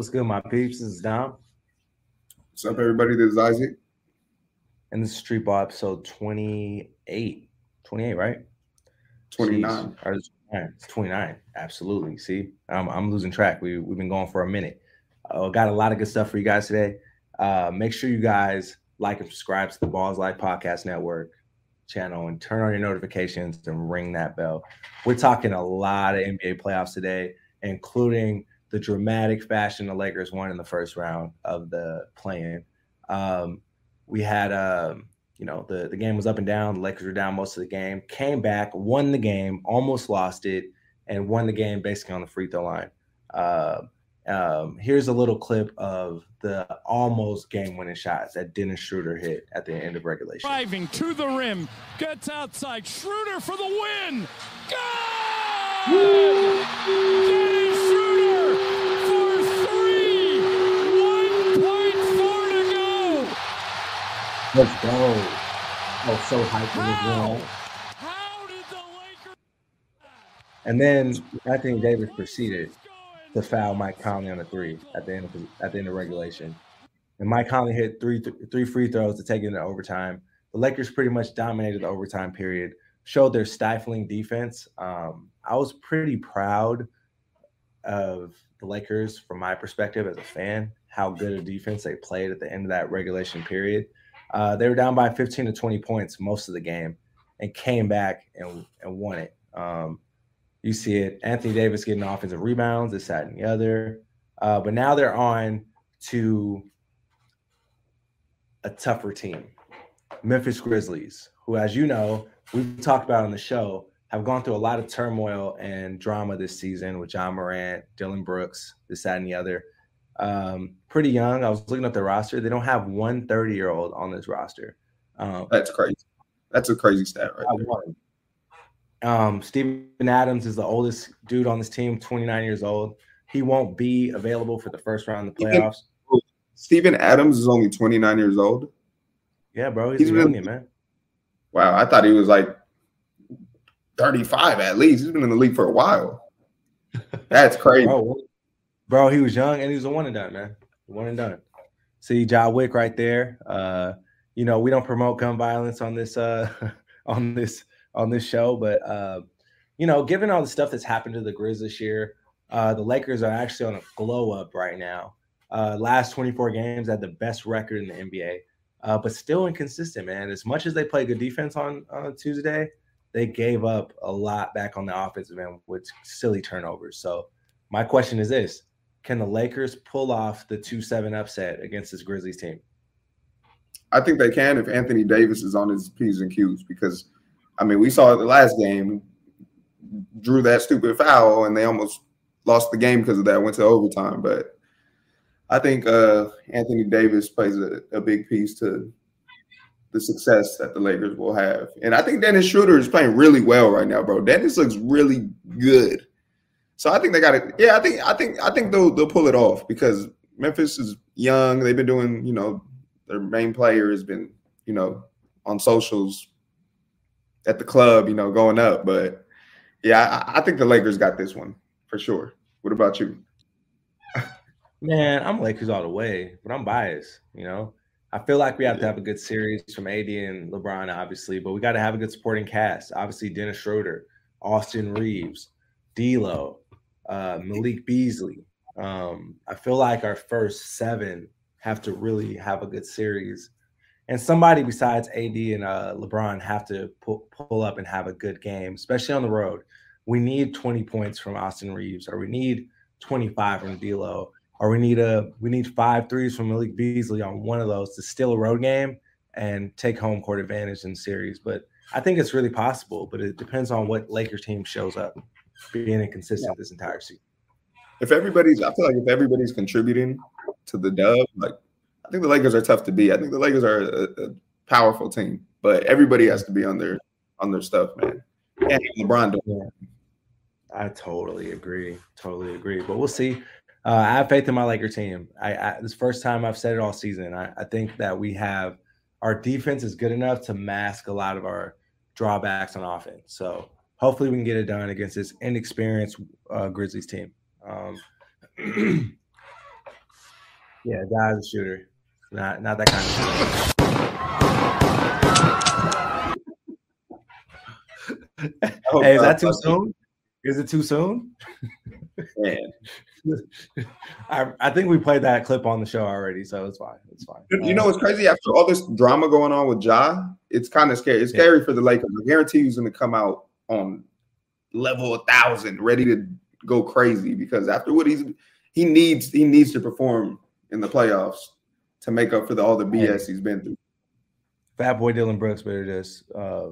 What's good, my peeps? This is Dom. What's up, everybody? This is Isaac. And this is Street Ball episode 28. 28, right? 29. It's 29. Absolutely. See, I'm, I'm losing track. We, we've been going for a minute. Uh, got a lot of good stuff for you guys today. Uh, make sure you guys like and subscribe to the Ballislife Podcast Network channel and turn on your notifications and ring that bell. We're talking a lot of NBA playoffs today, including the dramatic fashion the Lakers won in the first round of the play-in. Um, we had, um, you know, the, the game was up and down. The Lakers were down most of the game, came back, won the game, almost lost it, and won the game basically on the free throw line. Uh, um, here's a little clip of the almost game-winning shots that Dennis Schroeder hit at the end of regulation. Driving to the rim, gets outside. Schroeder for the win. Good! Dennis Schroeder for three. 1.4 to go. Let's go. I was so hyped for this How? one. How did the Lakers? And then Anthony Davis proceeded to foul Mike Conley on a three at the end of at the end of regulation. And Mike Conley hit three three free throws to take it into overtime. The Lakers pretty much dominated the overtime period, showed their stifling defense. Um, I was pretty proud of the Lakers from my perspective as a fan, how good a defense they played at the end of that regulation period. Uh, they were down by 15 to 20 points most of the game and came back and, and won it. Um, you see it. Anthony Davis getting offensive rebounds, this, that, and the other. Uh, but now they're on to a tougher team, Memphis Grizzlies, who, as you know, we've talked about on the show, have gone through a lot of turmoil and drama this season with Ja Morant, Dillon Brooks, this, that, and the other. Um, pretty young. I was looking at the roster. They don't have one 30 year old on this roster. Um, That's crazy. That's a crazy stat right there. Um, Steven Adams is the oldest dude on this team, 29 years old. He won't be available for the first round of the playoffs. Steven Adams is only 29 years old. Yeah, bro, he's, He's a been- youngin, man. Wow, I thought he was like 35 at least. He's been in the league for a while. That's crazy. Bro, bro, he was young and he was a one and done, man. One and done. See John Wick right there. Uh, you know, we don't promote gun violence on this uh on this on this show, but uh, you know, given all the stuff that's happened to the Grizz this year, uh, the Lakers are actually on a glow up right now. Uh, last 24 games had the best record in the NBA, uh, but still inconsistent, man. As much as they played good defense on on Tuesday, they gave up a lot back on the offensive end with silly turnovers. So my question is this: Can the Lakers pull off the two-seven upset against this Grizzlies team? I think they can if Anthony Davis is on his P's and Q's because, I mean, we saw the last game, drew that stupid foul, and they almost lost the game because of that, went to overtime. But I think uh, Anthony Davis plays a, a big piece to the success that the Lakers will have. And I think Dennis Schroeder is playing really well right now, bro. Dennis looks really good. So I think they got it. Yeah, I think I think I think they'll they'll pull it off because Memphis is young. They've been doing, you know, their main player has been, you know, on socials at the club, you know, going up. But yeah, I, I think the Lakers got this one for sure. What about you? Man, I'm Lakers all the way, but I'm biased. You know, I feel like we have to have a good series from AD and LeBron, obviously, but we got to have a good supporting cast. Obviously, Dennis Schroeder, Austin Reaves, D'Lo, uh, Malik Beasley. Um, I feel like our first seven have to really have a good series, and somebody besides AD and uh, LeBron have to pull, pull up and have a good game, especially on the road. We need 20 points from Austin Reaves, or we need 25 from D'Lo or we need a we need five threes from Malik Beasley on one of those to steal a road game and take home court advantage in series. But I think it's really possible, but it depends on what Lakers team shows up being inconsistent this entire season. If everybody's, I feel like if everybody's contributing to the dub, like I think the Lakers are tough to beat. I think the Lakers are a, a powerful team, but everybody has to be on their on their stuff, man. And LeBron doing I totally agree. Totally agree. But we'll see. Uh, I have faith in my Laker team. I, I this first time I've said it all season. I, I think that we have our defense is good enough to mask a lot of our drawbacks on offense. So hopefully we can get it done against this inexperienced uh, Grizzlies team. Um, Yeah, guy's a shooter. Not not that kind of shooter. hey, is that too soon? Is it too soon? Man. I, I think we played that clip on the show already, so it's fine. It's fine. You know what's crazy? After all this drama going on with Ja, it's kind of scary. It's scary yeah. for the Lakers. I guarantee he's going to come out on level a thousand, ready to go crazy. Because after what he's he needs, he needs to perform in the playoffs to make up for the, all the BS he's been through. Fat boy Dillon Brooks better just uh,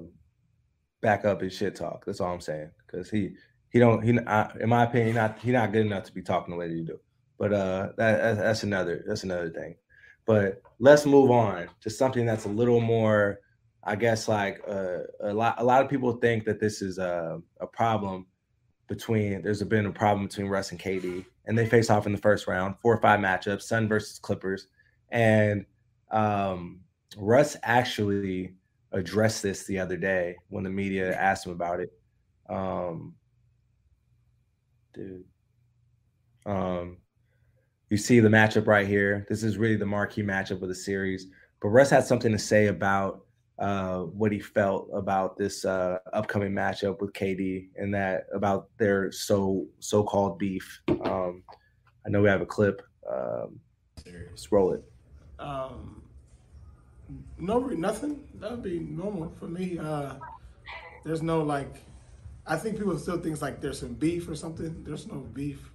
back up his shit talk. That's all I'm saying. Because he he don't he I, in my opinion he not he not good enough to be talking the way that you do. But uh, that, that's another that's another thing. But let's move on to something that's a little more, I guess, like uh, a lot. A lot of people think that this is a, a problem between. There's been a problem between Russ and KD, and they face off in the first round, four or five matchups, Sun versus Clippers, and um, Russ actually addressed this the other day when the media asked him about it. Um, dude. Um, you see the matchup right here. This is really the marquee matchup of the series. But Russ had something to say about uh, what he felt about this uh, upcoming matchup with KD and that about their so so-called beef. Um, I know we have a clip. Um, let's it. Um, no, nothing. That would be normal for me. Uh, there's no like. I think people still think like there's some beef or something. There's no beef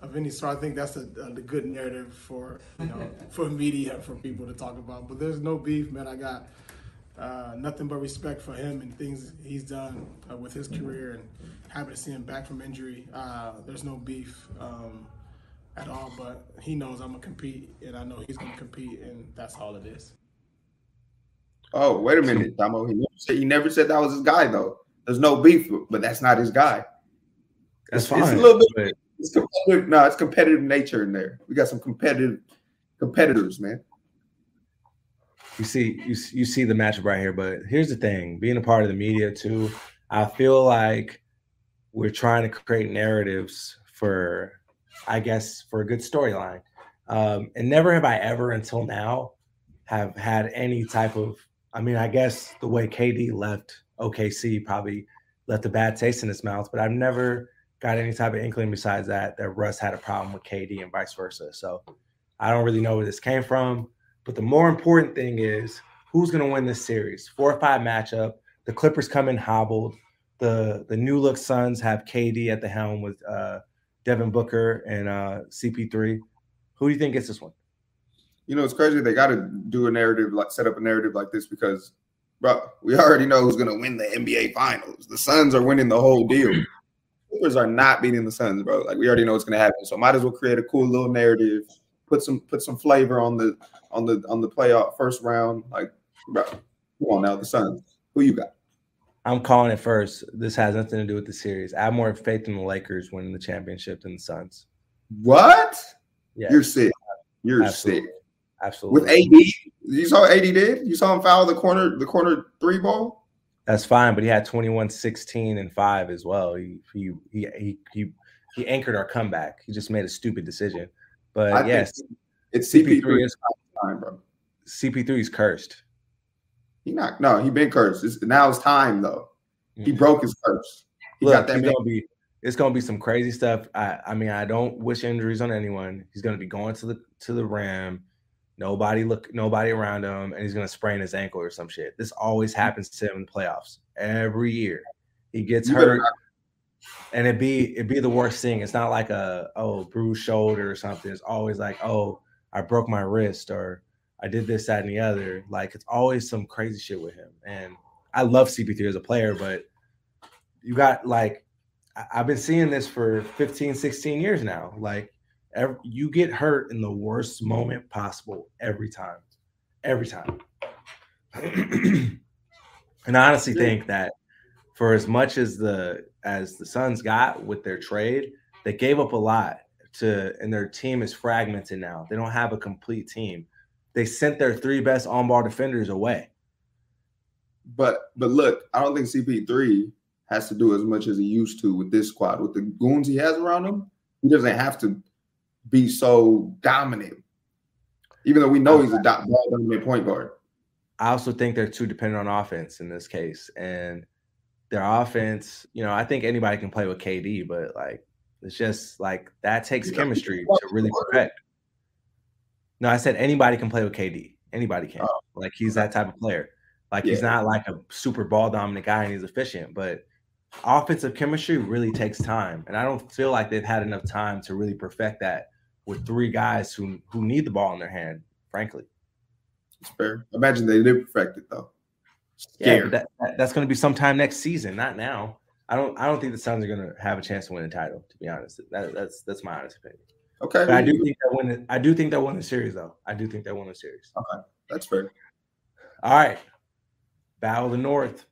of any sort. I think that's a, a, a good narrative for you know for media for people to talk about. But there's no beef, man. I got uh, nothing but respect for him and things he's done uh, with his career and happy to see him back from injury. Uh, there's no beef um, at all, but he knows I'm gonna compete and I know he's gonna compete, and that's all it is. Oh, wait a minute, Damo. He never said, he never said that was his guy though. There's no beef, but that's not his guy. That's fine. It's a little bit. It's competitive. No, it's competitive nature in there. We got some competitive competitors, man. You see, you you see the matchup right here, but here's the thing: being a part of the media too, I feel like we're trying to create narratives for, I guess, for a good storyline. Um, and never have I ever until now have had any type of. I mean, I guess the way KD left OKC probably left a bad taste in his mouth, but I've never got any type of inkling besides that that Russ had a problem with KD and vice versa. So I don't really know where this came from. But the more important thing is who's going to win this series. Four or five matchup. The Clippers come in hobbled. The the new look Suns have KD at the helm with uh, Devin Booker and uh, CP3. Who do you think gets this one? You know, it's crazy. They got to do a narrative like set up a narrative like this because, bro, we already know who's going to win the NBA Finals. The Suns are winning the whole deal. Clippers are not beating the Suns, bro. Like we already know what's gonna happen. So might as well create a cool little narrative, put some put some flavor on the on the on the playoff first round. Like, bro, come on now, the Suns. Who you got? I'm calling it first. This has nothing to do with the series. I have more faith in the Lakers winning the championship than the Suns. What? Yeah. You're sick. You're Absolutely. sick. Absolutely. With AD, you saw AD did? You saw him foul the corner, the corner three ball? That's fine, but he had 21, 16, and five as well. He he he he he, he anchored our comeback. He just made a stupid decision. But I yes, it's CP3 is time, bro. CP3 is cursed. He not no, he been cursed. It's, now it's time though. He mm-hmm. broke his curse. He Look, got that gonna be it's gonna be some crazy stuff. I I mean I don't wish injuries on anyone. He's gonna be going to the to the rim Nobody look, nobody around him, and he's gonna sprain his ankle or some shit. This always happens to him in the playoffs every year. He gets hurt, and it be it be the worst thing. It's not like a oh bruised shoulder or something. It's always like oh I broke my wrist or I did this that and the other. Like it's always some crazy shit with him. And I love CP3 as a player, but you got like I've been seeing this for 15, 16 years now. Like Every, you get hurt in the worst moment possible every time, every time. and I honestly think that for as much as the as the Suns got with their trade, they gave up a lot to, and their team is fragmented now. They don't have a complete team. They sent their three best on-ball defenders away. But but look, I don't think CP3 has to do as much as he used to with this squad. With the goons he has around him, he doesn't have to be so dominant. even though we know he's a dominant point guard. I also think they're too dependent on offense in this case, and their offense. You know, I think anybody can play with KD, but like it's just like that takes chemistry to really perfect. No, I said anybody can play with KD. Anybody can. Oh. Like he's that type of player. Like yeah. he's not like a super ball dominant guy and he's efficient, but offensive chemistry really takes time. And I don't feel like they've had enough time to really perfect that with three guys who who need the ball in their hand, frankly. It's fair. Imagine they did perfect it though. Yeah, that, that, that's going to be sometime next season, not now. I don't. I don't think the Suns are going to have a chance to win a title. To be honest, that, that's that's my honest opinion. Okay, but I do think that win. I do think they won the series, though. I do think that won the series. Okay, that's fair. All right, Battle of the North.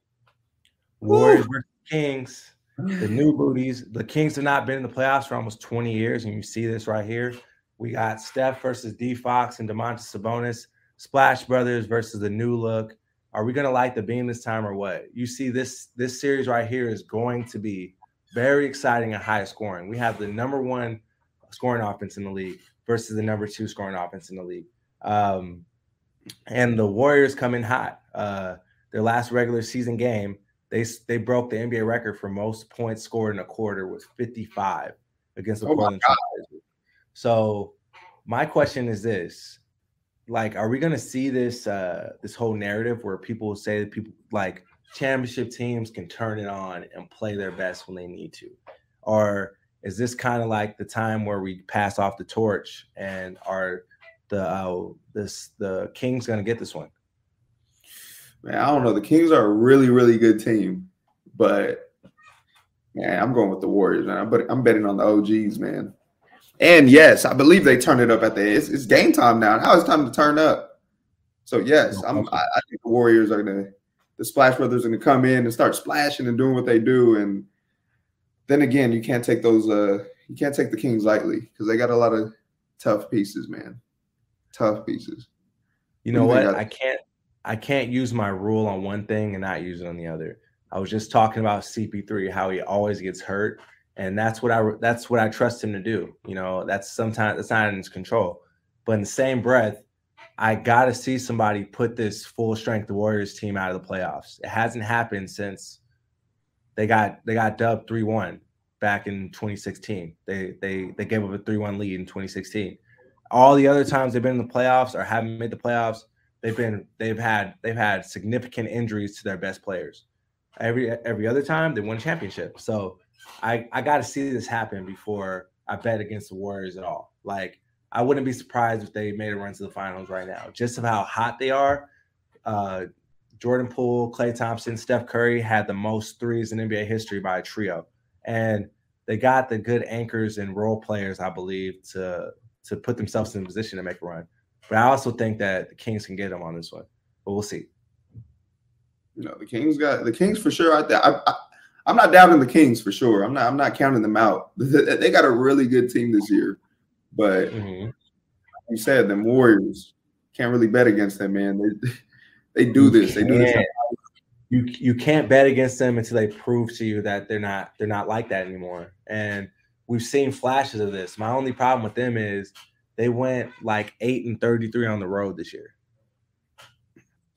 Warriors versus Kings. The new booties. The Kings have not been in the playoffs for almost 20 years, and you see this right here. We got Steph versus D Fox and Domantas Sabonis. Splash Brothers versus the new look. Are we going to light the beam this time or what? You see this this series right here is going to be very exciting and high scoring. We have the number one scoring offense in the league versus the number two scoring offense in the league. Um, and the Warriors come in hot. Uh, their last regular season game, they they broke the NBA record for most points scored in a quarter with 55 against the oh Portland. So my question is this: like are we going to see this uh this whole narrative where people say that people like championship teams can turn it on and play their best when they need to? Or is this kind of like the time where we pass off the torch and are the uh this the kings going to get this one? Man i don't know. The kings are a really really good team but man i'm going with the warriors man. I'm betting on the og's man and yes, I believe they turn it up at the it's, it's game time now. Now it's time to turn up. So yes, I'm, I, I think the Warriors are gonna the Splash Brothers are gonna come in and start splashing and doing what they do. And then again, you can't take those uh you can't take the Kings lightly because they got a lot of tough pieces, man. Tough pieces. You know what? I can't I can't use my rule on one thing and not use it on the other. I was just talking about CP3, how he always gets hurt and that's what I that's what I trust him to do. You know, that's sometimes it's not in his control. But in the same breath, I gotta see somebody put this full strength Warriors team out of the playoffs. It hasn't happened since they got they got dubbed 3-1 back in 2016. They they they gave up a 3-1 lead in 2016. All the other times they've been in the playoffs or haven't made the playoffs, they've been they've had they've had significant injuries to their best players. Every every other time they won a championship. So I I got to see this happen before I bet against the Warriors at all. Like I wouldn't be surprised if they made a run to the finals right now, just of how hot they are. Uh, Jordan Poole, Klay Thompson, Steph Curry had the most threes in NBA history by a trio, and they got the good anchors and role players, I believe, to to put themselves in a position to make a run. But I also think that the Kings can get them on this one, but we'll see. You know, the Kings got the Kings for sure. I, I I'm not doubting the Kings for sure. I'm not. I'm not counting them out. They got a really good team this year, but mm-hmm. you said the Warriors can't really bet against them, man. They they do this. They do this. You you can't bet against them until they prove to you that they're not they're not like that anymore. And we've seen flashes of this. My only problem with them is they went like eight and thirty three on the road this year.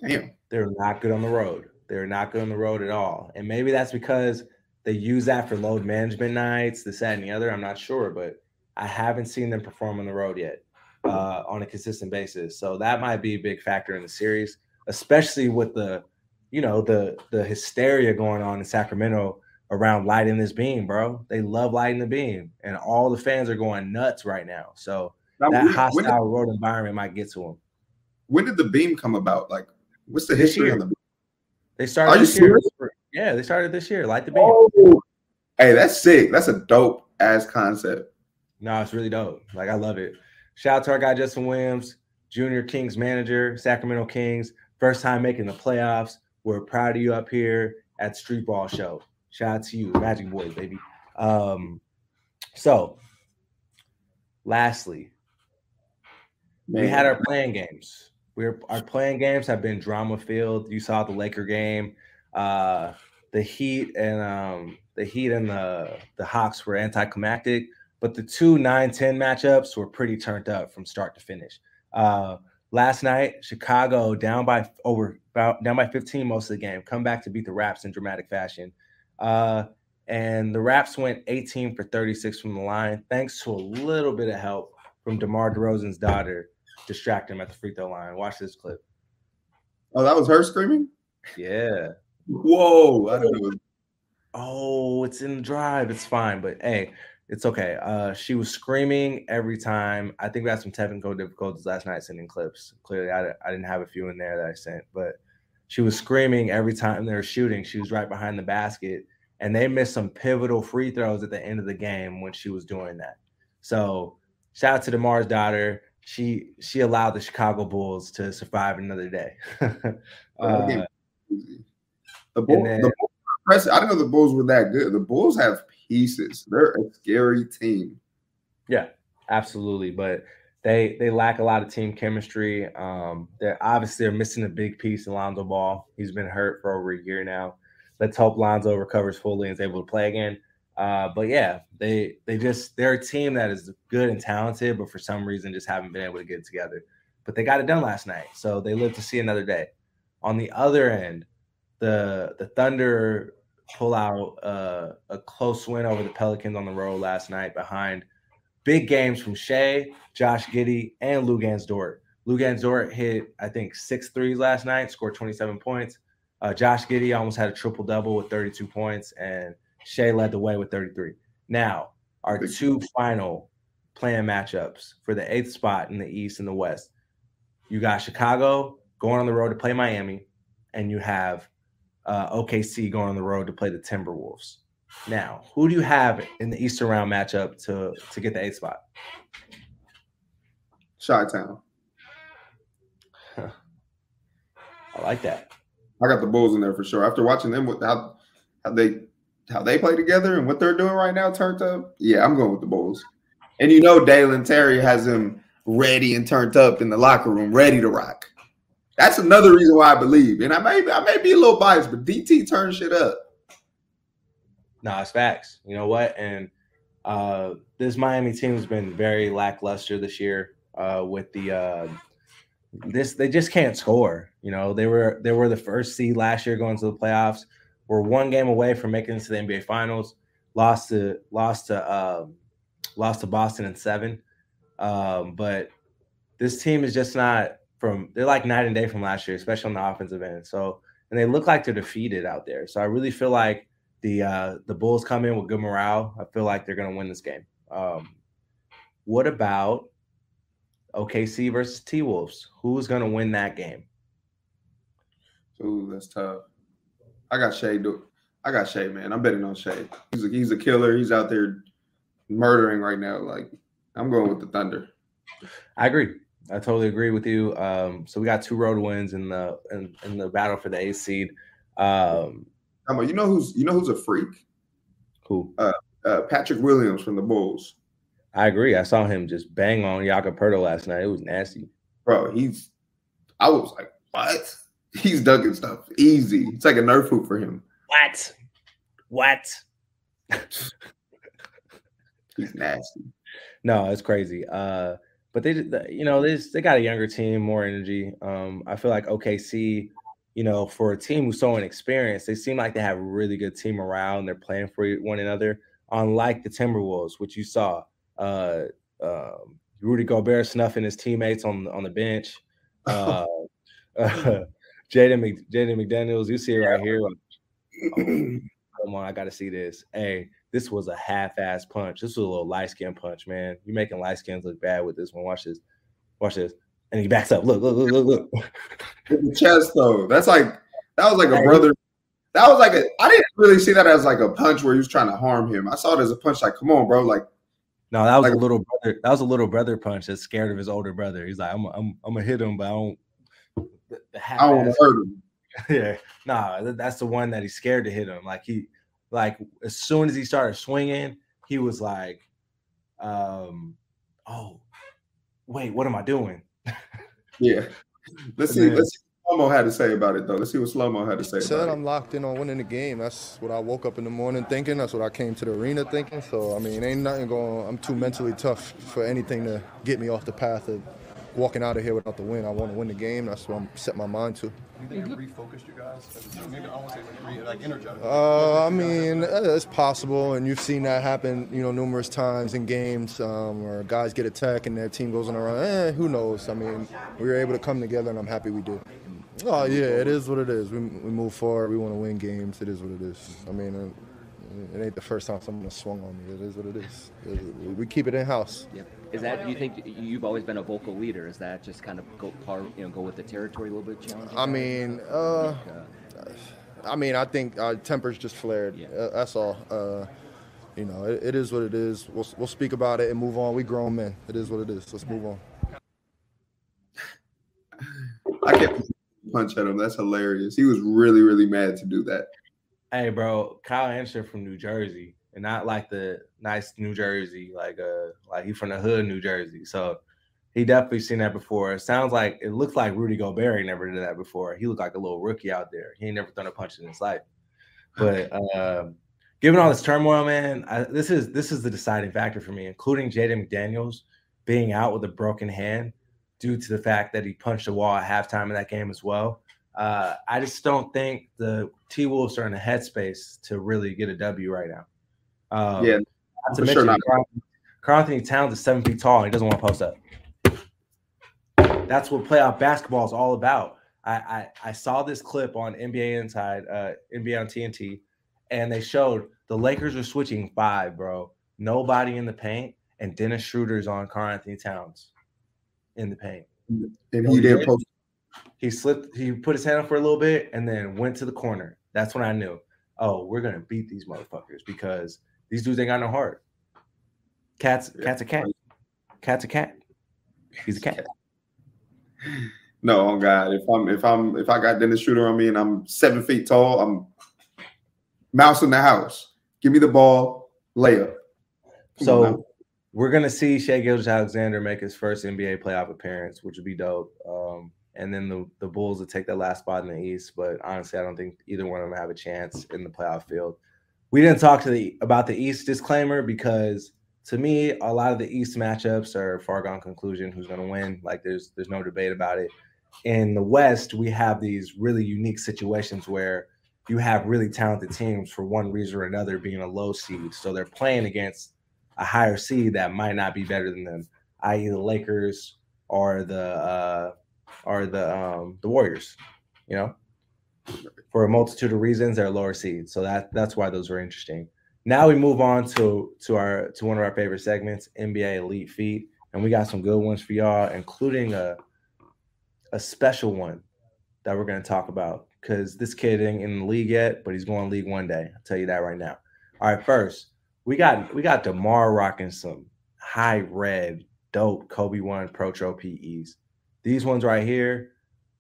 Damn, they're not good on the road. They're not good on the road at all. And maybe that's because they use that for load management nights, this, that, and the other. I'm not sure, but I haven't seen them perform on the road yet uh, on a consistent basis. So that might be a big factor in the series, especially with the, you know, the the hysteria going on in Sacramento around lighting this beam, bro. They love lighting the beam, and all the fans are going nuts right now. So now, that hostile did, road environment might get to them. When did the beam come about? Like, what's the history on the they started. Are you serious? Year. Yeah, they started this year. Light the beam. Oh, hey, that's sick. That's a dope ass concept. No, it's really dope. Like I love it. Shout out to our guy Justin Williams, Junior Kings manager, Sacramento Kings, first time making the playoffs. We're proud of you up here at Street Ball Show. Shout out to you, Magic Boys, baby. Um, so lastly, Man. we had our play-in games we're our play-in games have been drama filled. You saw the Laker game, uh, the Heat and um, the Heat and the the Hawks were anticlimactic, but the two 9-10 matchups were pretty turned up from start to finish. Uh, last night, Chicago down by over down by 15 most of the game, come back to beat the Raps in dramatic fashion. Uh, and the Raps went 18 for 36 from the line, thanks to a little bit of help from DeMar DeRozan's daughter, distracting him at the free throw line. Watch this clip. Oh, that was her screaming? Yeah. Whoa. Know. Oh, it's in the drive. It's fine. But hey, it's okay. Uh, she was screaming every time. I think we had some technical difficulties last night sending clips. Clearly, I, I didn't have a few in there that I sent, but she was screaming every time they were shooting. She was right behind the basket, and they missed some pivotal free throws at the end of the game when she was doing that. So, shout out to Demar's daughter. She she allowed the Chicago Bulls to survive another day. uh, the Bulls, then, the Bulls I didn't know the Bulls were that good. The Bulls have pieces. They're a scary team. Yeah, absolutely. But they they lack a lot of team chemistry. Um, they're obviously they're missing a big piece in Lonzo Ball. He's been hurt for over a year now. Let's hope Lonzo recovers fully and is able to play again. Uh, but yeah, they they just they're a team that is good and talented, but for some reason just haven't been able to get together. But they got it done last night, so they live to see another day. On the other end, the the Thunder pull out uh, a close win over the Pelicans on the road last night behind big games from Shai, Josh Giddey, and Luguentz Dort. Luguentz Dort hit, I think, six threes last night, scored 27 points. Uh, Josh Giddey almost had a triple double with 32 points, and Shai led the way with 33. Now, our two final play-in matchups for the eighth spot in the East and the West. You got Chicago going on the road to play Miami, and you have uh, OKC going on the road to play the Timberwolves. Now, who do you have in the Eastern round matchup to to get the eighth spot? Chi Town. I like that. I got the Bulls in there for sure. After watching them with how how they how they play together and what they're doing right now, turned up. Yeah, I'm going with the Bulls. And you know, Dalen Terry has them ready and turned up in the locker room, ready to rock. That's another reason why I believe. And I may I may be a little biased, but DT turns shit up. No, it's facts. You know what? And uh, this Miami team has been very lackluster this year. Uh, with the uh, this, they just can't score. You know, they were they were the first seed last year going to the playoffs. We're one game away from making it to the NBA Finals. Lost to lost to um, lost to Boston in seven. Um, but this team is just not from they're like night and day from last year, especially on the offensive end. So and they look like they're defeated out there. So I really feel like the uh the Bulls come in with good morale. I feel like they're gonna win this game. Um what about OKC versus T Wolves? Who's gonna win that game? Ooh, that's tough. I got Shai. Do I got Shai, man. I'm betting on Shai. He's a, he's a killer. He's out there murdering right now. Like I'm going with the Thunder. I agree. I totally agree with you. Um, so we got two road wins in the in, in the battle for the A seed. Um, you know who's you know who's a freak? Who? Uh, uh, Patrick Williams from the Bulls. I agree. I saw him just bang on Poeltl last night. It was nasty. Bro, he's I was like, what? He's dunking stuff easy. It's like a nerf hoop for him. What? What? he's nasty. No, it's crazy. Uh but they, you know, they they got a younger team, more energy. Um, I feel like OKC, you know, for a team who's so inexperienced, they seem like they have a really good team around. They're playing for one another, unlike the Timberwolves, which you saw. Uh, um, Rudy Gobert snuffing his teammates on on the bench. Uh, uh, Jaden Mc, Jaden McDaniels, you see it right here. oh, come on, I got to see this. Hey, this was a half-ass punch. This was a little light skin punch, man. You're making light skins look bad with this one. Watch this. Watch this. And he backs up. Look, look, look, look, look. the chest though. That's like that was like a brother. That was like a. I didn't really see that as like a punch where he was trying to harm him. I saw it as a punch. Like, come on, bro. Like, no, that was like, a little brother. That was a little brother punch. That's scared of his older brother. He's like, I'm, I'm, I'm gonna hit him, but I don't. The, the I don't want to hurt him. yeah, nah, that's the one that he's scared to hit him. Like he, like as soon as he started swinging, he was like, um, "Oh, wait, what am I doing?" yeah. Let's see. let's see what Slow Mo had to say about it, though. Let's see what Slow Mo had to say. Said I'm locked in on winning the game. That's what I woke up in the morning thinking. That's what I came to the arena thinking. So I mean, ain't nothing going. I'm too mentally tough for anything to get me off the path of walking out of here without the win. I want to win the game. That's what I'm set my mind to. You think it refocused you guys? as a team? Maybe I won't say like, re, like energized. Uh, I mean, uh, it's possible, and you've seen that happen, you know, numerous times in games um, where guys get attacked and their team goes on a run. Eh, who knows? I mean, we were able to come together, and I'm happy we did. Oh yeah, it is what it is. We, we move forward. We want to win games. It is what it is. I mean, uh, it ain't the first time someone has swung on me. It is what it is. We keep it in house. Yeah. Is that do you think you've always been a vocal leader? Is that just kind of go part you know go with the territory a little bit challenging? I mean, uh, I mean, I think uh, tempers just flared. Yeah. Uh, that's all. Uh, you know, it, it is what it is. We'll, we'll speak about it and move on. We grown men. It is what it is. Let's move on. I kept punch at him. That's hilarious. He was really, really mad to do that. Hey, bro, Kyle Anderson from New Jersey, and not like the nice New Jersey, like uh, like he from the hood, New Jersey. So he definitely seen that before. It sounds like it looks like Rudy Gobert never did that before. He looked like a little rookie out there. He ain't never thrown a punch in his life. But um, given all this turmoil, man, I, this is this is the deciding factor for me, including Jaden McDaniels being out with a broken hand due to the fact that he punched a wall at halftime in that game as well. Uh, I just don't think the T Wolves are in a headspace to really get a W right now. Um, Yeah, not to mention sure not. Karl, Carl Anthony Towns is seven feet tall and he doesn't want to post up. That's what playoff basketball is all about. I, I, I saw this clip on NBA Inside, uh, NBA on TNT, and they showed the Lakers are switching five, bro. Nobody in the paint, and Dennis Schroeder's on Karl-Anthony Towns in the paint. and he didn't post. He slipped, he put his hand up for a little bit and then went to the corner. That's when I knew, oh, we're gonna beat these motherfuckers because these dudes ain't got no heart. Cat's cat's a cat. Cat's a cat. He's a cat. No, oh God. If I'm if I'm if I got Dennis Shooter on me and I'm seven feet tall, I'm mouse in the house. Give me the ball, layup. Come So we're gonna see Shai Gilgeous-Alexander make his first NBA playoff appearance, which would be dope. Um, and then the the Bulls will take that last spot in the East. But honestly, I don't think either one of them have a chance in the playoff field. We didn't talk to the about the East disclaimer because to me, a lot of the East matchups are far gone conclusion. Who's gonna win? Like there's there's no debate about it. In the West, we have these really unique situations where you have really talented teams for one reason or another being a low seed. So they're playing against a higher seed that might not be better than them, i.e., the Lakers or the uh, or the um, the Warriors. You know, for a multitude of reasons, they're lower seeds. So that that's why those were interesting. Now we move on to to our to one of our favorite segments, NBA Elite Feet, and we got some good ones for y'all, including a a special one that we're going to talk about because this kid ain't in the league yet, but he's going league one day. I'll tell you that right now. All right, first we got we got Demar rocking some high red, dope Kobe One Protro PEs. These ones right here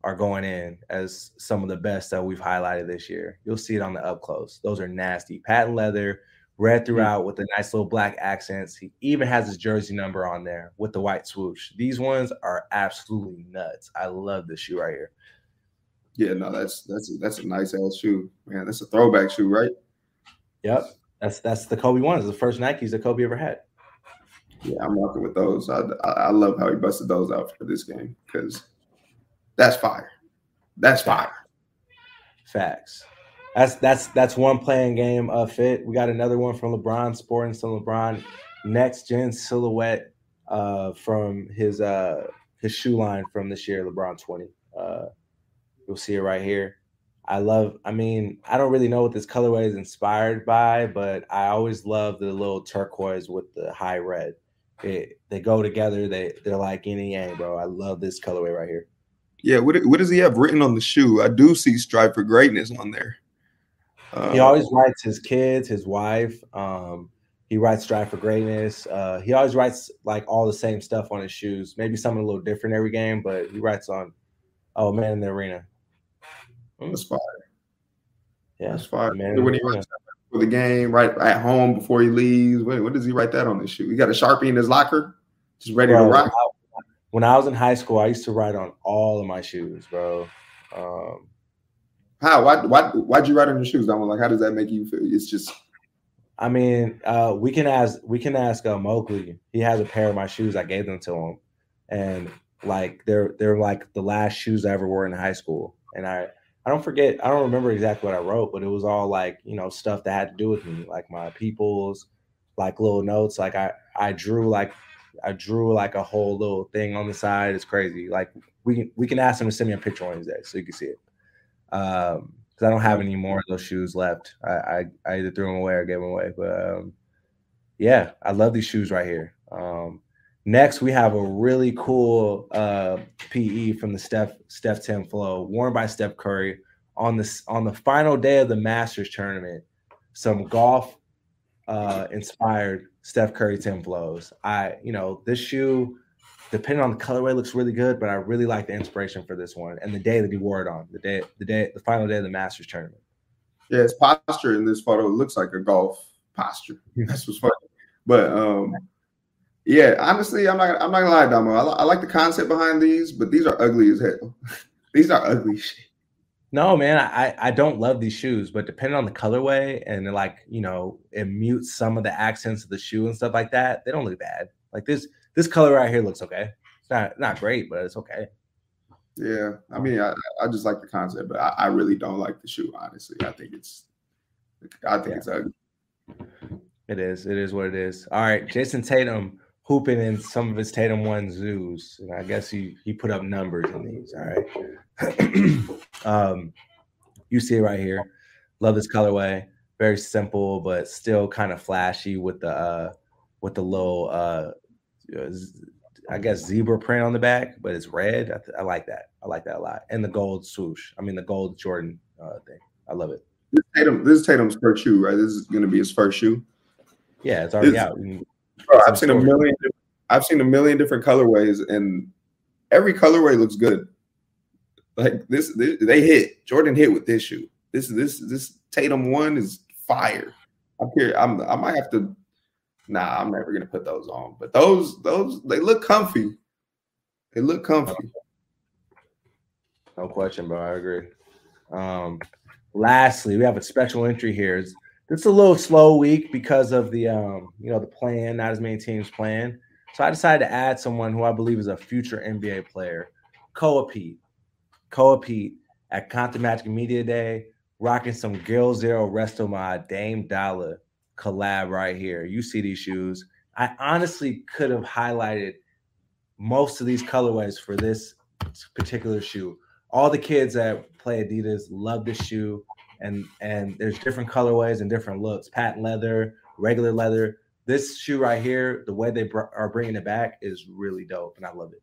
are going in as some of the best that we've highlighted this year. You'll see it on the up close. Those are nasty, patent leather, red mm-hmm. throughout with the nice little black accents. He even has his jersey number on there with the white swoosh. These ones are absolutely nuts. I love this shoe right here. Yeah, no, that's that's a, that's a nice ass shoe, man. That's a throwback shoe, right? Yep. That's that's the Kobe ones, the first Nikes that Kobe ever had. Yeah, I'm rocking with those. I, I love how he busted those out for this game because that's fire. That's fire. Facts. That's that's that's one play-in game of fit. We got another one from LeBron sporting some LeBron next gen silhouette uh from his uh his shoe line from this year, LeBron 20. Uh you'll see it right here. I love, I mean, I don't really know what this colorway is inspired by, but I always love the little turquoise with the high red. It, they go together, they they're like yin and yang, bro. I love this colorway right here. Yeah, what what does he have written on the shoe? I do see "Strive for Greatness" on there. He Uh, always writes his kids, his wife. Um, he writes "Strive for Greatness." Uh, he always writes like all the same stuff on his shoes. Maybe something a little different every game, but he writes on "Oh Man in the Arena." that's fire. Yeah, That's fire. Man when he Arena. For the game, right at home before he leaves. What, what does he write that on his shoe? He got a sharpie in his locker, just ready Bro, to rock. When I was in high school, I used to write on all of my shoes, bro. Um, How? Why? Why? Why'd you write on your shoes? I'm like, how does that make you feel? It's just I mean, uh, we can ask we can ask uh, Mowgli. He has a pair of my shoes. I gave them to him, and like they're they're like the last shoes I ever wore in high school. And I I don't forget, I don't remember exactly what I wrote, but it was all like, you know, stuff that had to do with me, like my people's, like little notes. Like I I drew like I drew like a whole little thing on the side. It's crazy. Like we can we can ask them to send me a picture of so you can see it. Um, because I don't have any more of those shoes left. I, I, I either threw them away or gave them away. But um, yeah, I love these shoes right here. Um, next, we have a really cool uh, PE from the Steph Steph 10 Flow, worn by Steph Curry on this on the final day of the Masters tournament. Some golf uh, inspired Steph Curry 10 Flows. I, you know, this shoe depending on the colorway, looks really good. But I really like the inspiration for this one and the day that he wore it on the day, the day, the final day of the Masters tournament. Yeah, his posture in this photo looks like a golf posture. That's what's funny. But um, yeah, honestly, I'm not. I'm not gonna lie, Damo. I, I like the concept behind these, but these are ugly as hell. these are ugly shit. No, man, I I don't love these shoes, but depending on the colorway and like you know, it mutes some of the accents of the shoe and stuff like that. They don't look bad. Like this this color right here looks okay. It's not not great, but it's okay. Yeah, I mean, I, I just like the concept, but I, I really don't like the shoe. Honestly, I think it's, I think yeah. it's ugly. It is. It is what it is. All right, Jayson Tatum hooping in some of his Tatum one zoos, and I guess he he put up numbers in these. All right, um, you see it right here. Love this colorway. Very simple, but still kind of flashy with the uh, with the little uh, I guess zebra print on the back, but it's red. I, I, like that. I like that a lot. And the gold swoosh. I mean, the gold Jordan uh, thing. I love it. This Tatum, this is Tatum's first shoe, right? This is going to be his first shoe. Yeah, it's already out. Bro, I've seen a million. I've seen a million different colorways, and every colorway looks good. Like this, this, they hit. Jordan hit with this shoe. This, this, this Tatum one is fire. I'm here. I'm. I might have to nah, I'm never gonna put those on. But those, those, they look comfy. They look comfy. No question, bro. I agree. Um, lastly, we have a special entry here. It's, it's a little slow week because of the um, you know, the plan, not as many teams playing. So I decided to add someone who I believe is a future NBA player, Koa Peat. Koa Peat at Compton Magic Media Day, rocking some Girl Zero Resto Mod Dame Dollar collab right here. You see these shoes. I honestly could have highlighted most of these colorways for this particular shoe. All the kids that play Adidas love this shoe, and and there's different colorways and different looks. Patent leather, regular leather. This shoe right here, the way they br- are bringing it back is really dope, and I love it.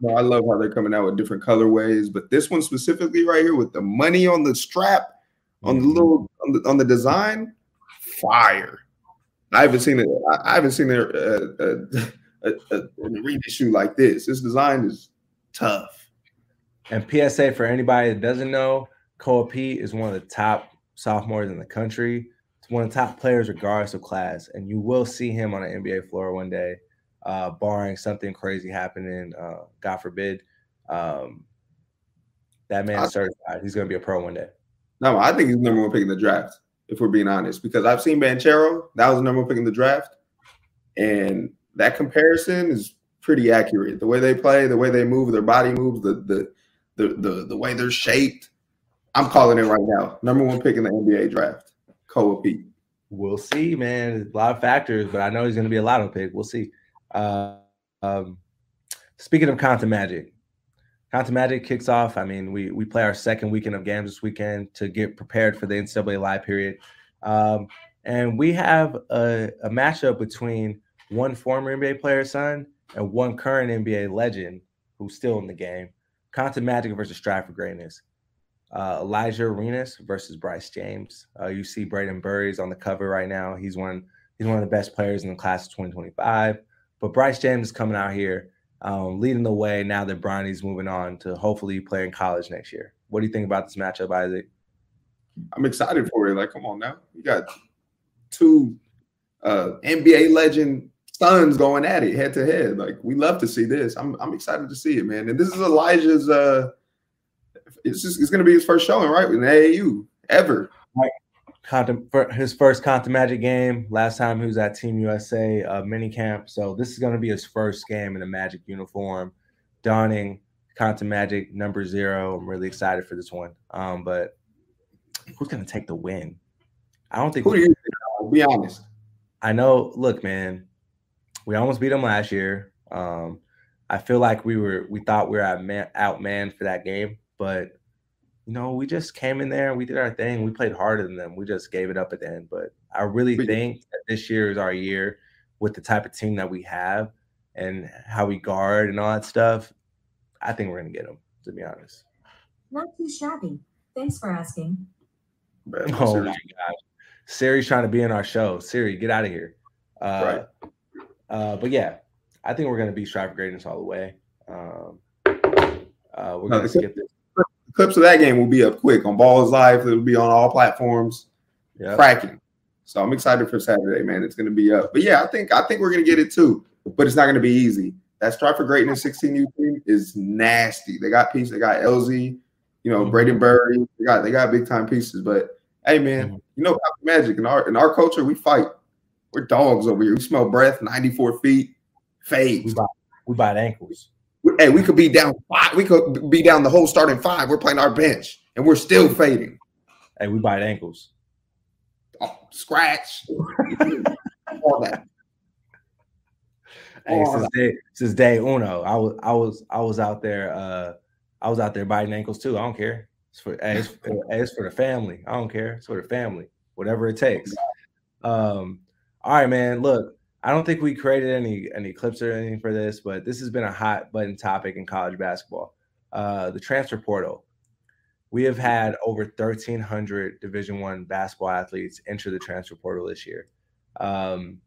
No, I love how they're coming out with different colorways, but this one specifically right here with the money on the strap, on the mm-hmm. little on the, on the design, fire. I haven't seen it. I haven't seen a, a, a, shoe like this. This design is tough. And PSA for anybody that doesn't know, Koa Peat is one of the top sophomores in the country. It's one of the top players regardless of class, and you will see him on an NBA floor one day, uh, barring something crazy happening. Uh, God forbid. Um, that man is certified. He's going to be a pro one day. No, I think he's the number one pick in the draft if we're being honest, because I've seen Banchero, that was the number one pick in the draft, and that comparison is pretty accurate. The way they play, the way they move, their body moves, the the the the, the way they're shaped. I'm calling it right now. Number one pick in the NBA draft, Koa Peat. We'll see, man. A lot of factors, but I know he's going to be a lotto pick. We'll see. Uh, um, speaking of Compton Magic, Compton Magic kicks off. I mean, we we play our second weekend of games this weekend to get prepared for the NCAA live period. Um, and we have a, a, matchup between one former NBA player's son and one current NBA legend who's still in the game. Compton Magic versus Strive for Greatness. Uh, Alijah Arenas versus Bryce James. Uh, you see Braden Burries on the cover right now. He's one he's one of the best players in the class of 2025. But Bryce James is coming out here um, leading the way now that Bronny's moving on to hopefully play in college next year. What do you think about this matchup, Isaac? I'm excited for it. Like, come on now. You got two uh, NBA legend sons going at it head to head. Like, we love to see this. I'm, I'm excited to see it, man. And this is Alijah's uh it's just it's gonna be his first showing, right? In AAU ever. Right. For his first Compton Magic game. Last time he was at Team USA uh, mini camp. So this is going to be his first game in a Magic uniform. dawning. Compton Magic number zero. I'm really excited for this one. Um, but who's gonna take the win? I don't think. Who do you think? I'll be honest. I know. Look, man, we almost beat them last year. Um, I feel like we were we thought we were out man, outmanned for that game, but you know we just came in there, and we did our thing, we played harder than them. We just gave it up at the end. But I really But- think that this year is our year with the type of team that we have and how we guard and all that stuff. I think we're gonna get them. To be honest. Not too shabby. Thanks for asking. But Oh my seriously. gosh. Siri's trying to be in our show. Siri, get out of here. Uh, uh, but yeah, I think we're gonna be strive for greatness all the way. Um, uh, we're No, gonna the- skip this. Clips of that game will be up quick on Ballislife. It'll be on all platforms. Yeah. Cracking. So I'm excited for Saturday, man. It's going to be up. But yeah, I think I think we're going to get it too. But it's not going to be easy. That Strive for Greatness 16U team is nasty. They got pieces. They got LZ, you know, Mhm. Braden Burry. They got they got big time pieces. But hey, man, Mhm. you know magic in our in our culture. We fight. We're dogs over here. We smell breath. 94 feet. We bite, we bite ankles. Hey, we could be down five. We could be down the whole starting five. We're playing our bench, and we're still fading. Hey, we bite ankles. Oh, scratch. All that. Hey, Oh. since day since day uno, I was I was I was out there. Uh, I was out there biting ankles too. I don't care. It's for hey, it's, hey, it's for the family. I don't care. It's for the family. Whatever it takes. Um. All right, man. Look, I don't think we created any any clips or anything for this, but this has been a hot button topic in college basketball. Uh, the transfer portal. We have had over 1,300 Division One basketball athletes enter the transfer portal this year. Um,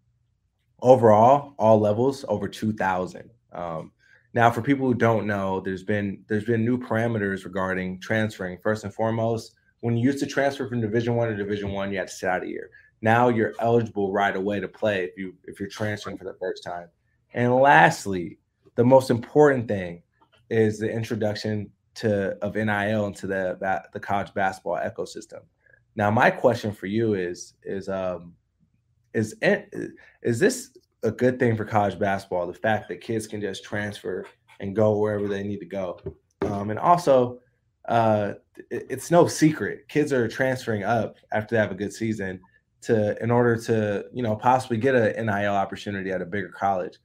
overall, all levels, over 2,000. Um, now, for people who don't know, there's been there's been new parameters regarding transferring. First and foremost, when you used to transfer from Division One to Division One, you had to sit out a year. Now you're eligible right away to play if you if you're transferring for the first time. And lastly, the most important thing is the introduction to of NIL into the the college basketball ecosystem. Now, my question for you is is um is is this a good thing for college basketball? The fact that kids can just transfer and go wherever they need to go, um, and also uh, it- it's no secret kids are transferring up after they have a good season to in order to you know possibly get a NIL opportunity at a bigger college.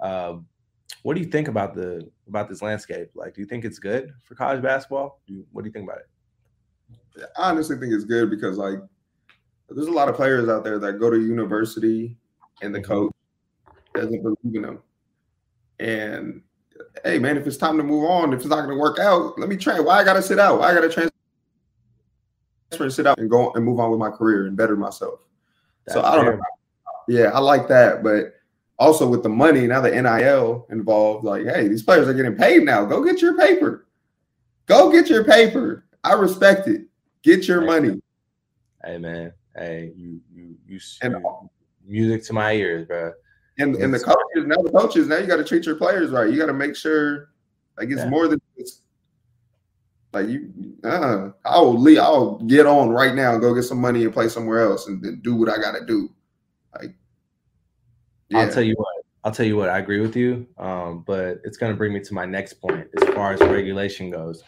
Um, what do you think about the about this landscape? Like, do you think it's good for college basketball? Do you, what do you think about it? I honestly think it's good because like there's a lot of players out there that go to university and the Mhm. coach doesn't believe in them. And hey man, if it's time to move on, if it's not going to work out, let me train. Why I got to sit out? Why I got to transfer and sit out and go and move on with my career and better myself? so I don't fair. know. Yeah, I like that, but also with the money now, the NIL involved. Like, hey, these players are getting paid now. Go get your paper. Go get your paper. I respect it. Get your money. Hey man, hey you you you, And- you music to my ears, bro. And and the coaches now the coaches now you got to treat your players right. You got to make sure like it's Yeah. more than like you. Uh, I'll leave. I'll get on right now and go get some money and play somewhere else and then do what I got to do. Like, I'll tell you what. I'll tell you what. I agree with you. Um, but it's going to bring me to my next point as far as regulation goes.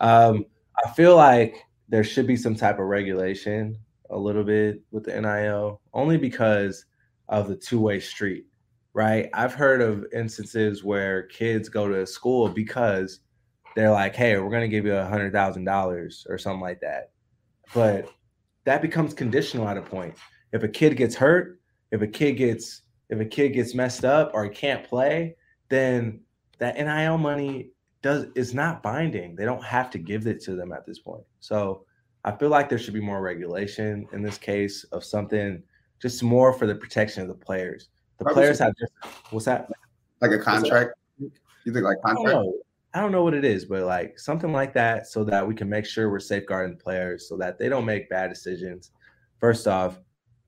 Um, I feel like there should be some type of regulation a little bit with the NIL, only because of the two-way street, right? I've heard of instances where kids go to school because they're like, "Hey, we're going to give you a hundred thousand dollars or something like that," but that becomes conditional at a point. If a kid gets hurt, if a kid gets if a kid gets messed up or he can't play, then that NIL money does is not binding. They don't have to give it to them at this point. So I feel like there should be more regulation in this case of something just more for the protection of the players. The Probably players should- have just what's that? like a contract. You think like contract? I don't know what it is, but like something like that, so that we can make sure we're safeguarding players, so that they don't make bad decisions. First off,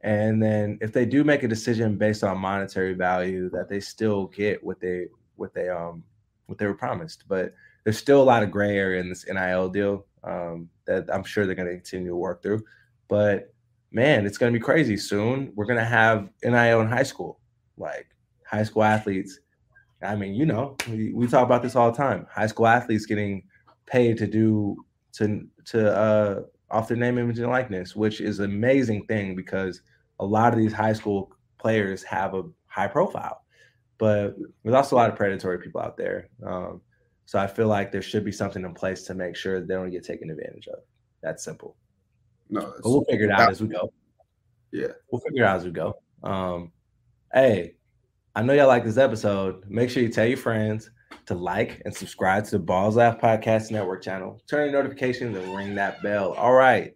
and then if they do make a decision based on monetary value, that they still get what they what they um what they were promised. But there's still a lot of gray area in this NIL deal um, that I'm sure they're going to continue to work through. But man, it's going to be crazy soon. We're going to have NIL in high school, like high school athletes I mean, you know, we, we talk about this all the time. High school athletes getting paid to do to to uh off their name, image, and likeness, which is an amazing thing because a lot of these high school players have a high profile, but there's also a lot of predatory people out there. Um, so I feel like there should be something in place to make sure they don't get taken advantage of. That's simple. No, But we'll figure it out as we go. Yeah. We'll figure it out as we go. Um, hey, I know y'all like this episode. Make sure you tell your friends to like and subscribe to the Ballislife Podcast Network channel. Turn your notifications and ring that bell. All right.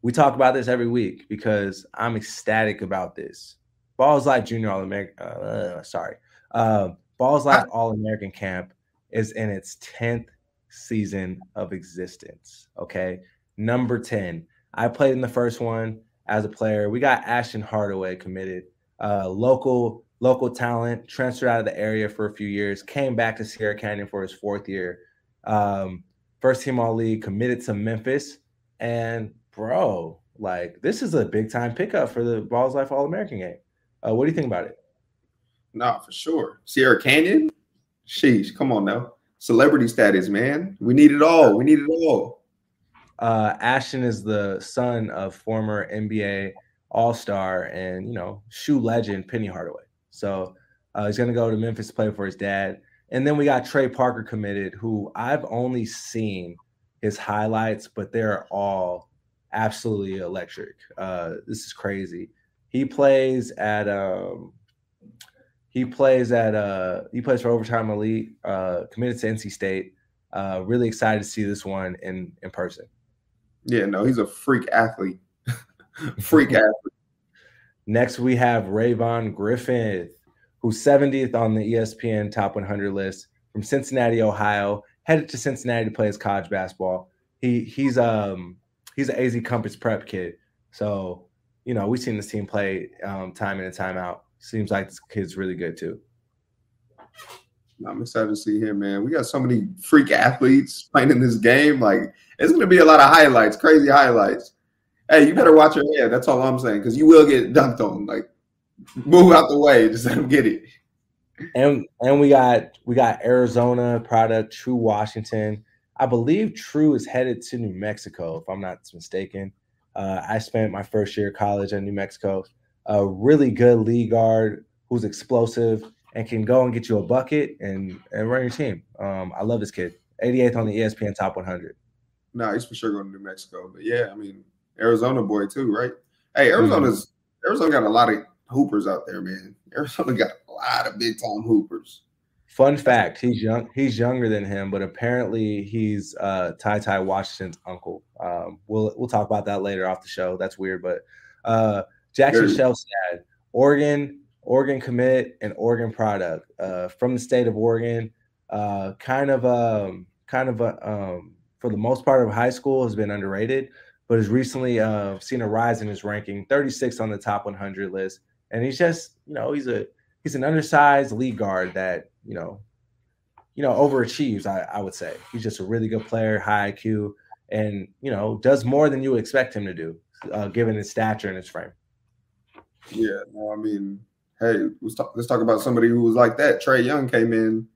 We talk about this every week because I'm ecstatic about this. Ballislife Junior All American. Uh, sorry. Uh, Ballislife All American Camp is in its 10th season of existence. Okay. Number 10. I played in the first one as a player. We got Ashton Hardaway committed, uh, local local talent, transferred out of the area for a few years, came back to Sierra Canyon for his fourth year. Um, first team all league, committed to Memphis. And bro, like this is a big time pickup for the Ballislife All American game. Uh, what do you think about it? No, for sure. Sierra Canyon? Sheesh, come on now. Celebrity status, man. We need it all. We need it all. Uh, Ashton is the son of former NBA All Star and you know shoe legend Penny Hardaway. So uh, he's going to go to Memphis to play for his dad. And then we got Trey Parker committed, who I've only seen his highlights, but they're all absolutely electric. Uh, this is crazy. He plays at um, he plays at uh, he plays for Overtime Elite, uh, committed to NC State. Uh, really excited to see this one in in person. Yeah, no, he's a freak athlete. freak athlete. Next, we have Rayvon Griffith, who's 70th on the ESPN Top 100 list from Cincinnati, Ohio. Headed to Cincinnati to play his college basketball. He he's um he's an AZ Compass prep kid, so you know we've seen this team play um, time in and time out. Seems like this kid's really good too. I'm excited to see him, man. We got so many freak athletes playing in this game. Like, it's going to be a lot of highlights, crazy highlights. Hey, you better watch your head. That's all I'm saying, because you will get dunked on. Like, move out the way. Just let them get it. And and we got we got Arizona product Tru Washington. I believe True is headed to New Mexico, if I'm not mistaken. Uh, I spent my first year of college in New Mexico. A really good lead guard who's explosive and can go and get you a bucket and and run your team. Um, I love this kid. 88th on the ESPN Top 100. No, he's for sure going to New Mexico. But yeah, I mean, Arizona boy too, right? Hey, Arizona's Arizona got a lot of hoopers out there, man. Arizona got a lot of big time hoopers. Fun fact: He's young. He's younger than him, but apparently he's uh, Ty Ty Washington's uncle. Um, we'll we'll talk about that later off the show. That's weird, but uh, Jackson Shelstad, Oregon, Oregon commit and Oregon product uh, from the state of Oregon. Uh, kind of um, kind of a, um, for the most part of high school has been underrated, but has recently uh, seen a rise in his ranking, 36 on the top 100 list, and he's just you know he's a he's an undersized lead guard that you know you know overachieves. I, I would say he's just a really good player, high IQ, and you know does more than you would expect him to do, uh, given his stature and his frame. Yeah, no, I mean, hey, let's talk, let's talk about somebody who was like that. Trae Young came in,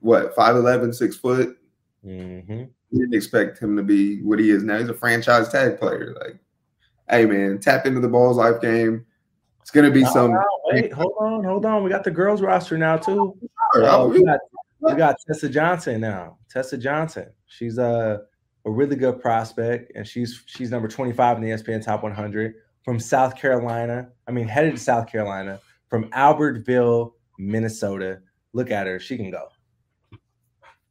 what, 5'11, six foot. Mm-hmm. Didn't expect him to be what he is now. He's a franchise tag player. Like, hey, man, tap into the Ballislife game. It's going to be some. Wait, hold on, hold on. We got the girls roster now too. Oh, Uh, we got we got Tessa Johnson now. Tessa Johnson. She's a a really good prospect, and she's she's number 25 in the ESPN Top 100 from South Carolina. I mean, headed to South Carolina from Albertville, Minnesota. Look at her. She can go.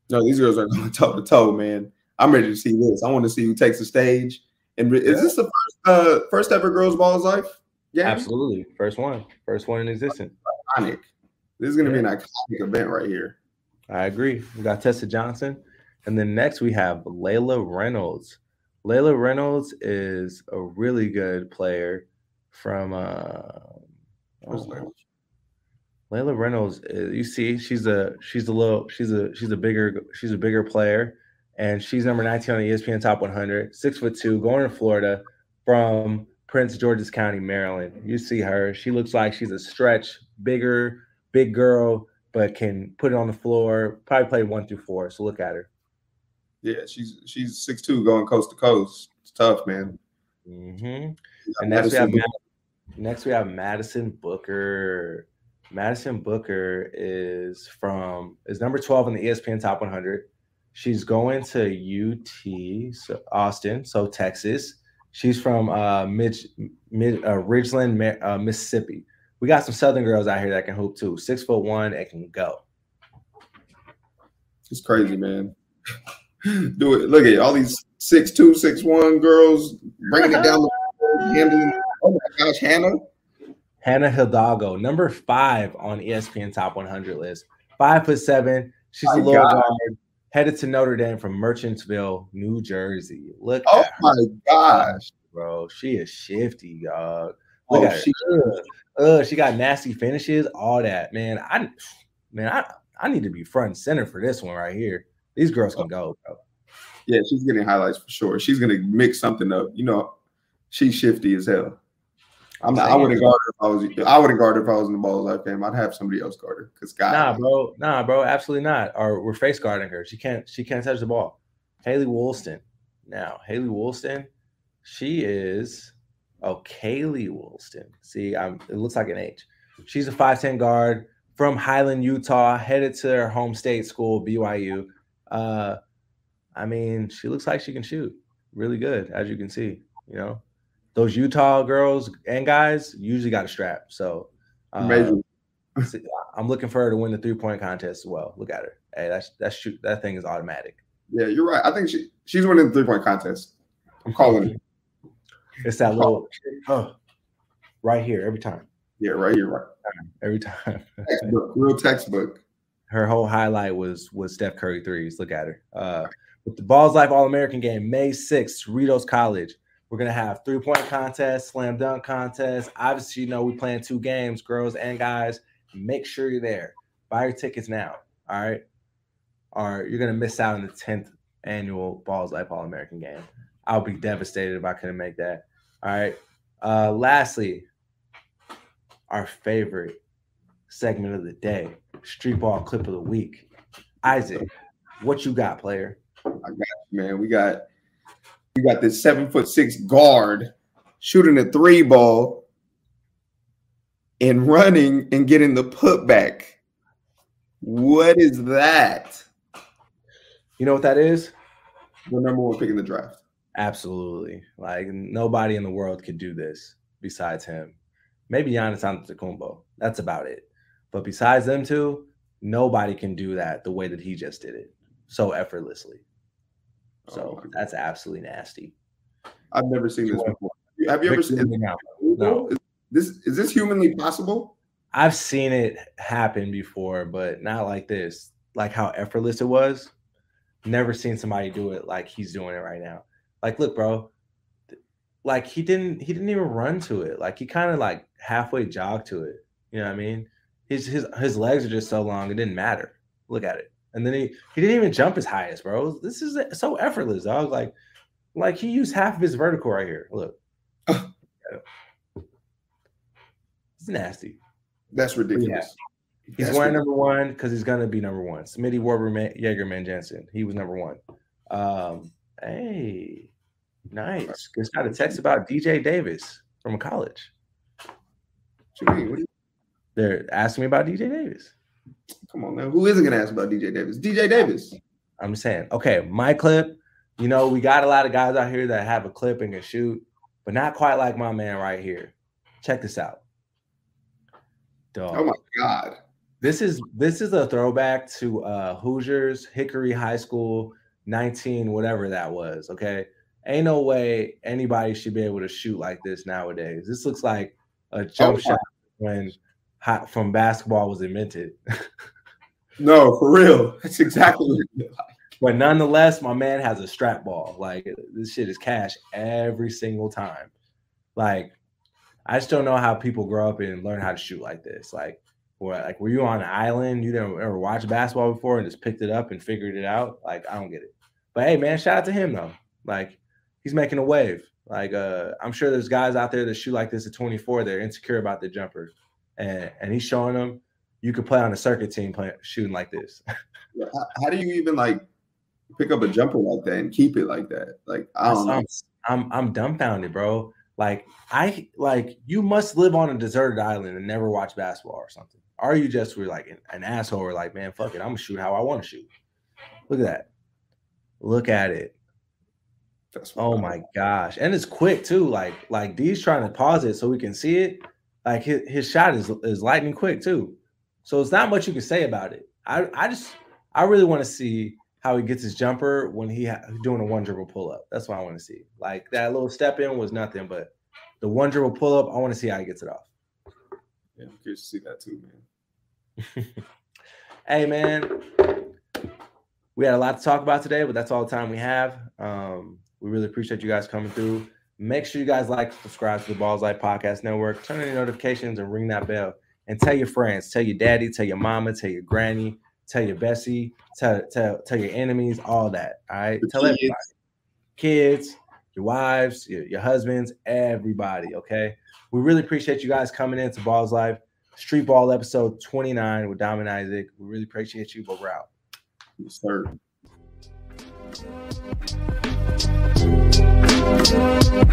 No, these girls are going toe to toe, man. I'm ready to see this. I want to see who takes the stage. And re- is this the first uh, first ever girls Ballislife? Yeah, Absolutely. First one, first one in existence. iconic. This is going to be an iconic event right here. I agree. We got Tessa Johnson. And then next we have Layla Reynolds. Layla Reynolds is a really good player from uh oh, Layla? Reynolds, uh, you see, she's a she's a little she's a she's a bigger she's a bigger player, and she's number 19 on the ESPN Top 100, six foot two, going to Florida from Prince George's County, Maryland. You see her; she looks like she's a stretch, bigger, big girl, but can put it on the floor. Probably play one through four. So look at her. Yeah, she's she's six two going coast to coast. It's tough, man. Mm-hmm. And next we have next we have Madison Booker. Madison Booker is from is number 12 in the ESPN Top 100. She's going to UT so Austin, so Texas. She's from uh, mid, mid uh, Ridgeland, uh, Mississippi. We got some Southern girls out here that can hoop too. Six foot one, and can go. It's crazy, man. Do it. Look at all these six two, six one girls bringing it down. The, handling. Oh my gosh, Hannah. Hannah Hidalgo, number five on ESPN Top 100 list. Five foot seven. She's my a little guard. Headed to Notre Dame from Merchantsville, New Jersey. Look. Oh my gosh, bro, she is shifty, dog. Look oh, at she, her. Uh, she got nasty finishes, all that. Man, I man, I, I need to be front and center for this one right here. These girls can go, bro. Yeah, she's getting highlights for sure. She's gonna mix something up. You know, she's shifty as hell. I'm not, I wouldn't guard her if I was. I wouldn't guard her if I was in the Ballislife game. I'd have somebody else guard her because God. Nah, bro. Nah, bro. Absolutely not. Or we're face guarding her. She can't. She can't touch the ball. Haley Woolston. Now, Haley Woolston, she is. Oh, Kailey Woolston. See, I'm. It looks like an H. She's a five ten guard from Highland, Utah, headed to her home state school, BYU. Uh, I mean, she looks like she can shoot really good, as you can see. You know, those Utah girls and guys usually got a strap. So uh, I'm looking for her to win the three point contest as well. Look at her. Hey, that's that's shoot that thing is automatic. Yeah, you're right. I think she she's winning the three point contest. I'm calling it. It's that little oh, right here every time. Yeah, right here, right. Every time. textbook, real textbook. Her whole highlight was was Steph Curry threes. Look at her. Uh, with the Ballislife All American game, May 6th, Cerritos College. We're gonna have three point contest, slam dunk contest. Obviously, you know we playing two games, girls and guys. Make sure you're there. Buy your tickets now. All right, or you're gonna miss out on the tenth annual Ballislife All American game. I'll be devastated if I couldn't make that. All right. Uh, lastly, our favorite segment of the day, Street Ball Clip of the Week. Isaac, what you got, player? I got you, man. We got you got this seven foot six guard shooting a three ball and running and getting the putback. What is that? You know what that is? The number one pick in the draft. Absolutely. Like nobody in the world could do this besides him. Maybe Giannis Antetokounmpo. That's about it. But besides them two, nobody can do that the way that he just did it so effortlessly. Oh, so oh that's absolutely nasty. I've never seen this before. Have you ever seen it? No. Is this is this humanly possible? I've seen it happen before, but not like this. Like how effortless it was. Never seen somebody do it like he's doing it right now. Like, look, bro. Like he didn't he didn't even run to it. Like he kind of like halfway jogged to it. You know what I mean? His his his legs are just so long, it didn't matter. Look at it. And then he he didn't even jump as high as bro. This is so effortless, dog. Like like he used half of his vertical right here. Look. it's nasty. That's ridiculous. Yeah. He's That's wearing number one because he's gonna be number one. Smitty Warber Jaegerman Jensen. He was number one. Um, hey, nice. Just got a text about DJ Davis from a college. They're asking me about DJ Davis. Come on now. Who isn't gonna ask about DJ Davis? DJ Davis. I'm saying, okay, my clip, you know, we got a lot of guys out here that have a clip and can shoot, but not quite like my man right here. Check this out. Dog. Oh my god. This is this is a throwback to uh Hoosiers Hickory High School 19 whatever that was, okay? Ain't no way anybody should be able to shoot like this nowadays. This looks like a jump oh shot when from basketball was invented. no, for real. That's exactly what it. But nonetheless, my man has a strap ball. Like this shit is cash every single time. Like, I just don't know how people grow up and learn how to shoot like this. Like, or like, were you on an island? You didn't ever watch basketball before and just picked it up and figured it out? Like, I don't get it. But hey, man, shout out to him though. Like, he's making a wave. Like, uh, I'm sure there's guys out there that shoot like this at 24. They're insecure about the jumper and and he's showing them you could play on a circuit team playing shooting like this. how, how do you even like pick up a jumper like that and keep it like that? Like I don't I'm, I'm I'm dumbfounded, bro. Like I like you must live on a deserted island and never watch basketball or something. Are you just were like an, an asshole or like, man, fuck it, I'm gonna shoot how I want to shoot. Look at that. Look at it. That's Oh my gosh. And it's quick too. Like like D's trying to pause it so we can see it. Like his, his shot is is lightning quick too. So it's not much you can say about it. I I just I really want to see how he gets his jumper when he ha- doing a one dribble pull up. That's what I want to see. Like that little step in was nothing, but the one dribble pull up, I want to see how he gets it off. Yeah, I'm curious to see that too, man. Hey man, we had a lot to talk about today, but that's all the time we have. Um, we really appreciate you guys coming through. Make sure you guys like, subscribe to the Ballislife Podcast Network, turn on your notifications, and ring that bell. And tell your friends, tell your daddy, tell your mama, tell your granny, tell your Bessie, tell tell tell your enemies, all that. All right, Your tell kids. everybody, kids, your wives, your, your husbands, everybody. Okay, we really appreciate you guys coming into Ballislife. Street Ball episode 29 with Dom and Isaac. We really appreciate you, but we're out. Yes, sir. Thank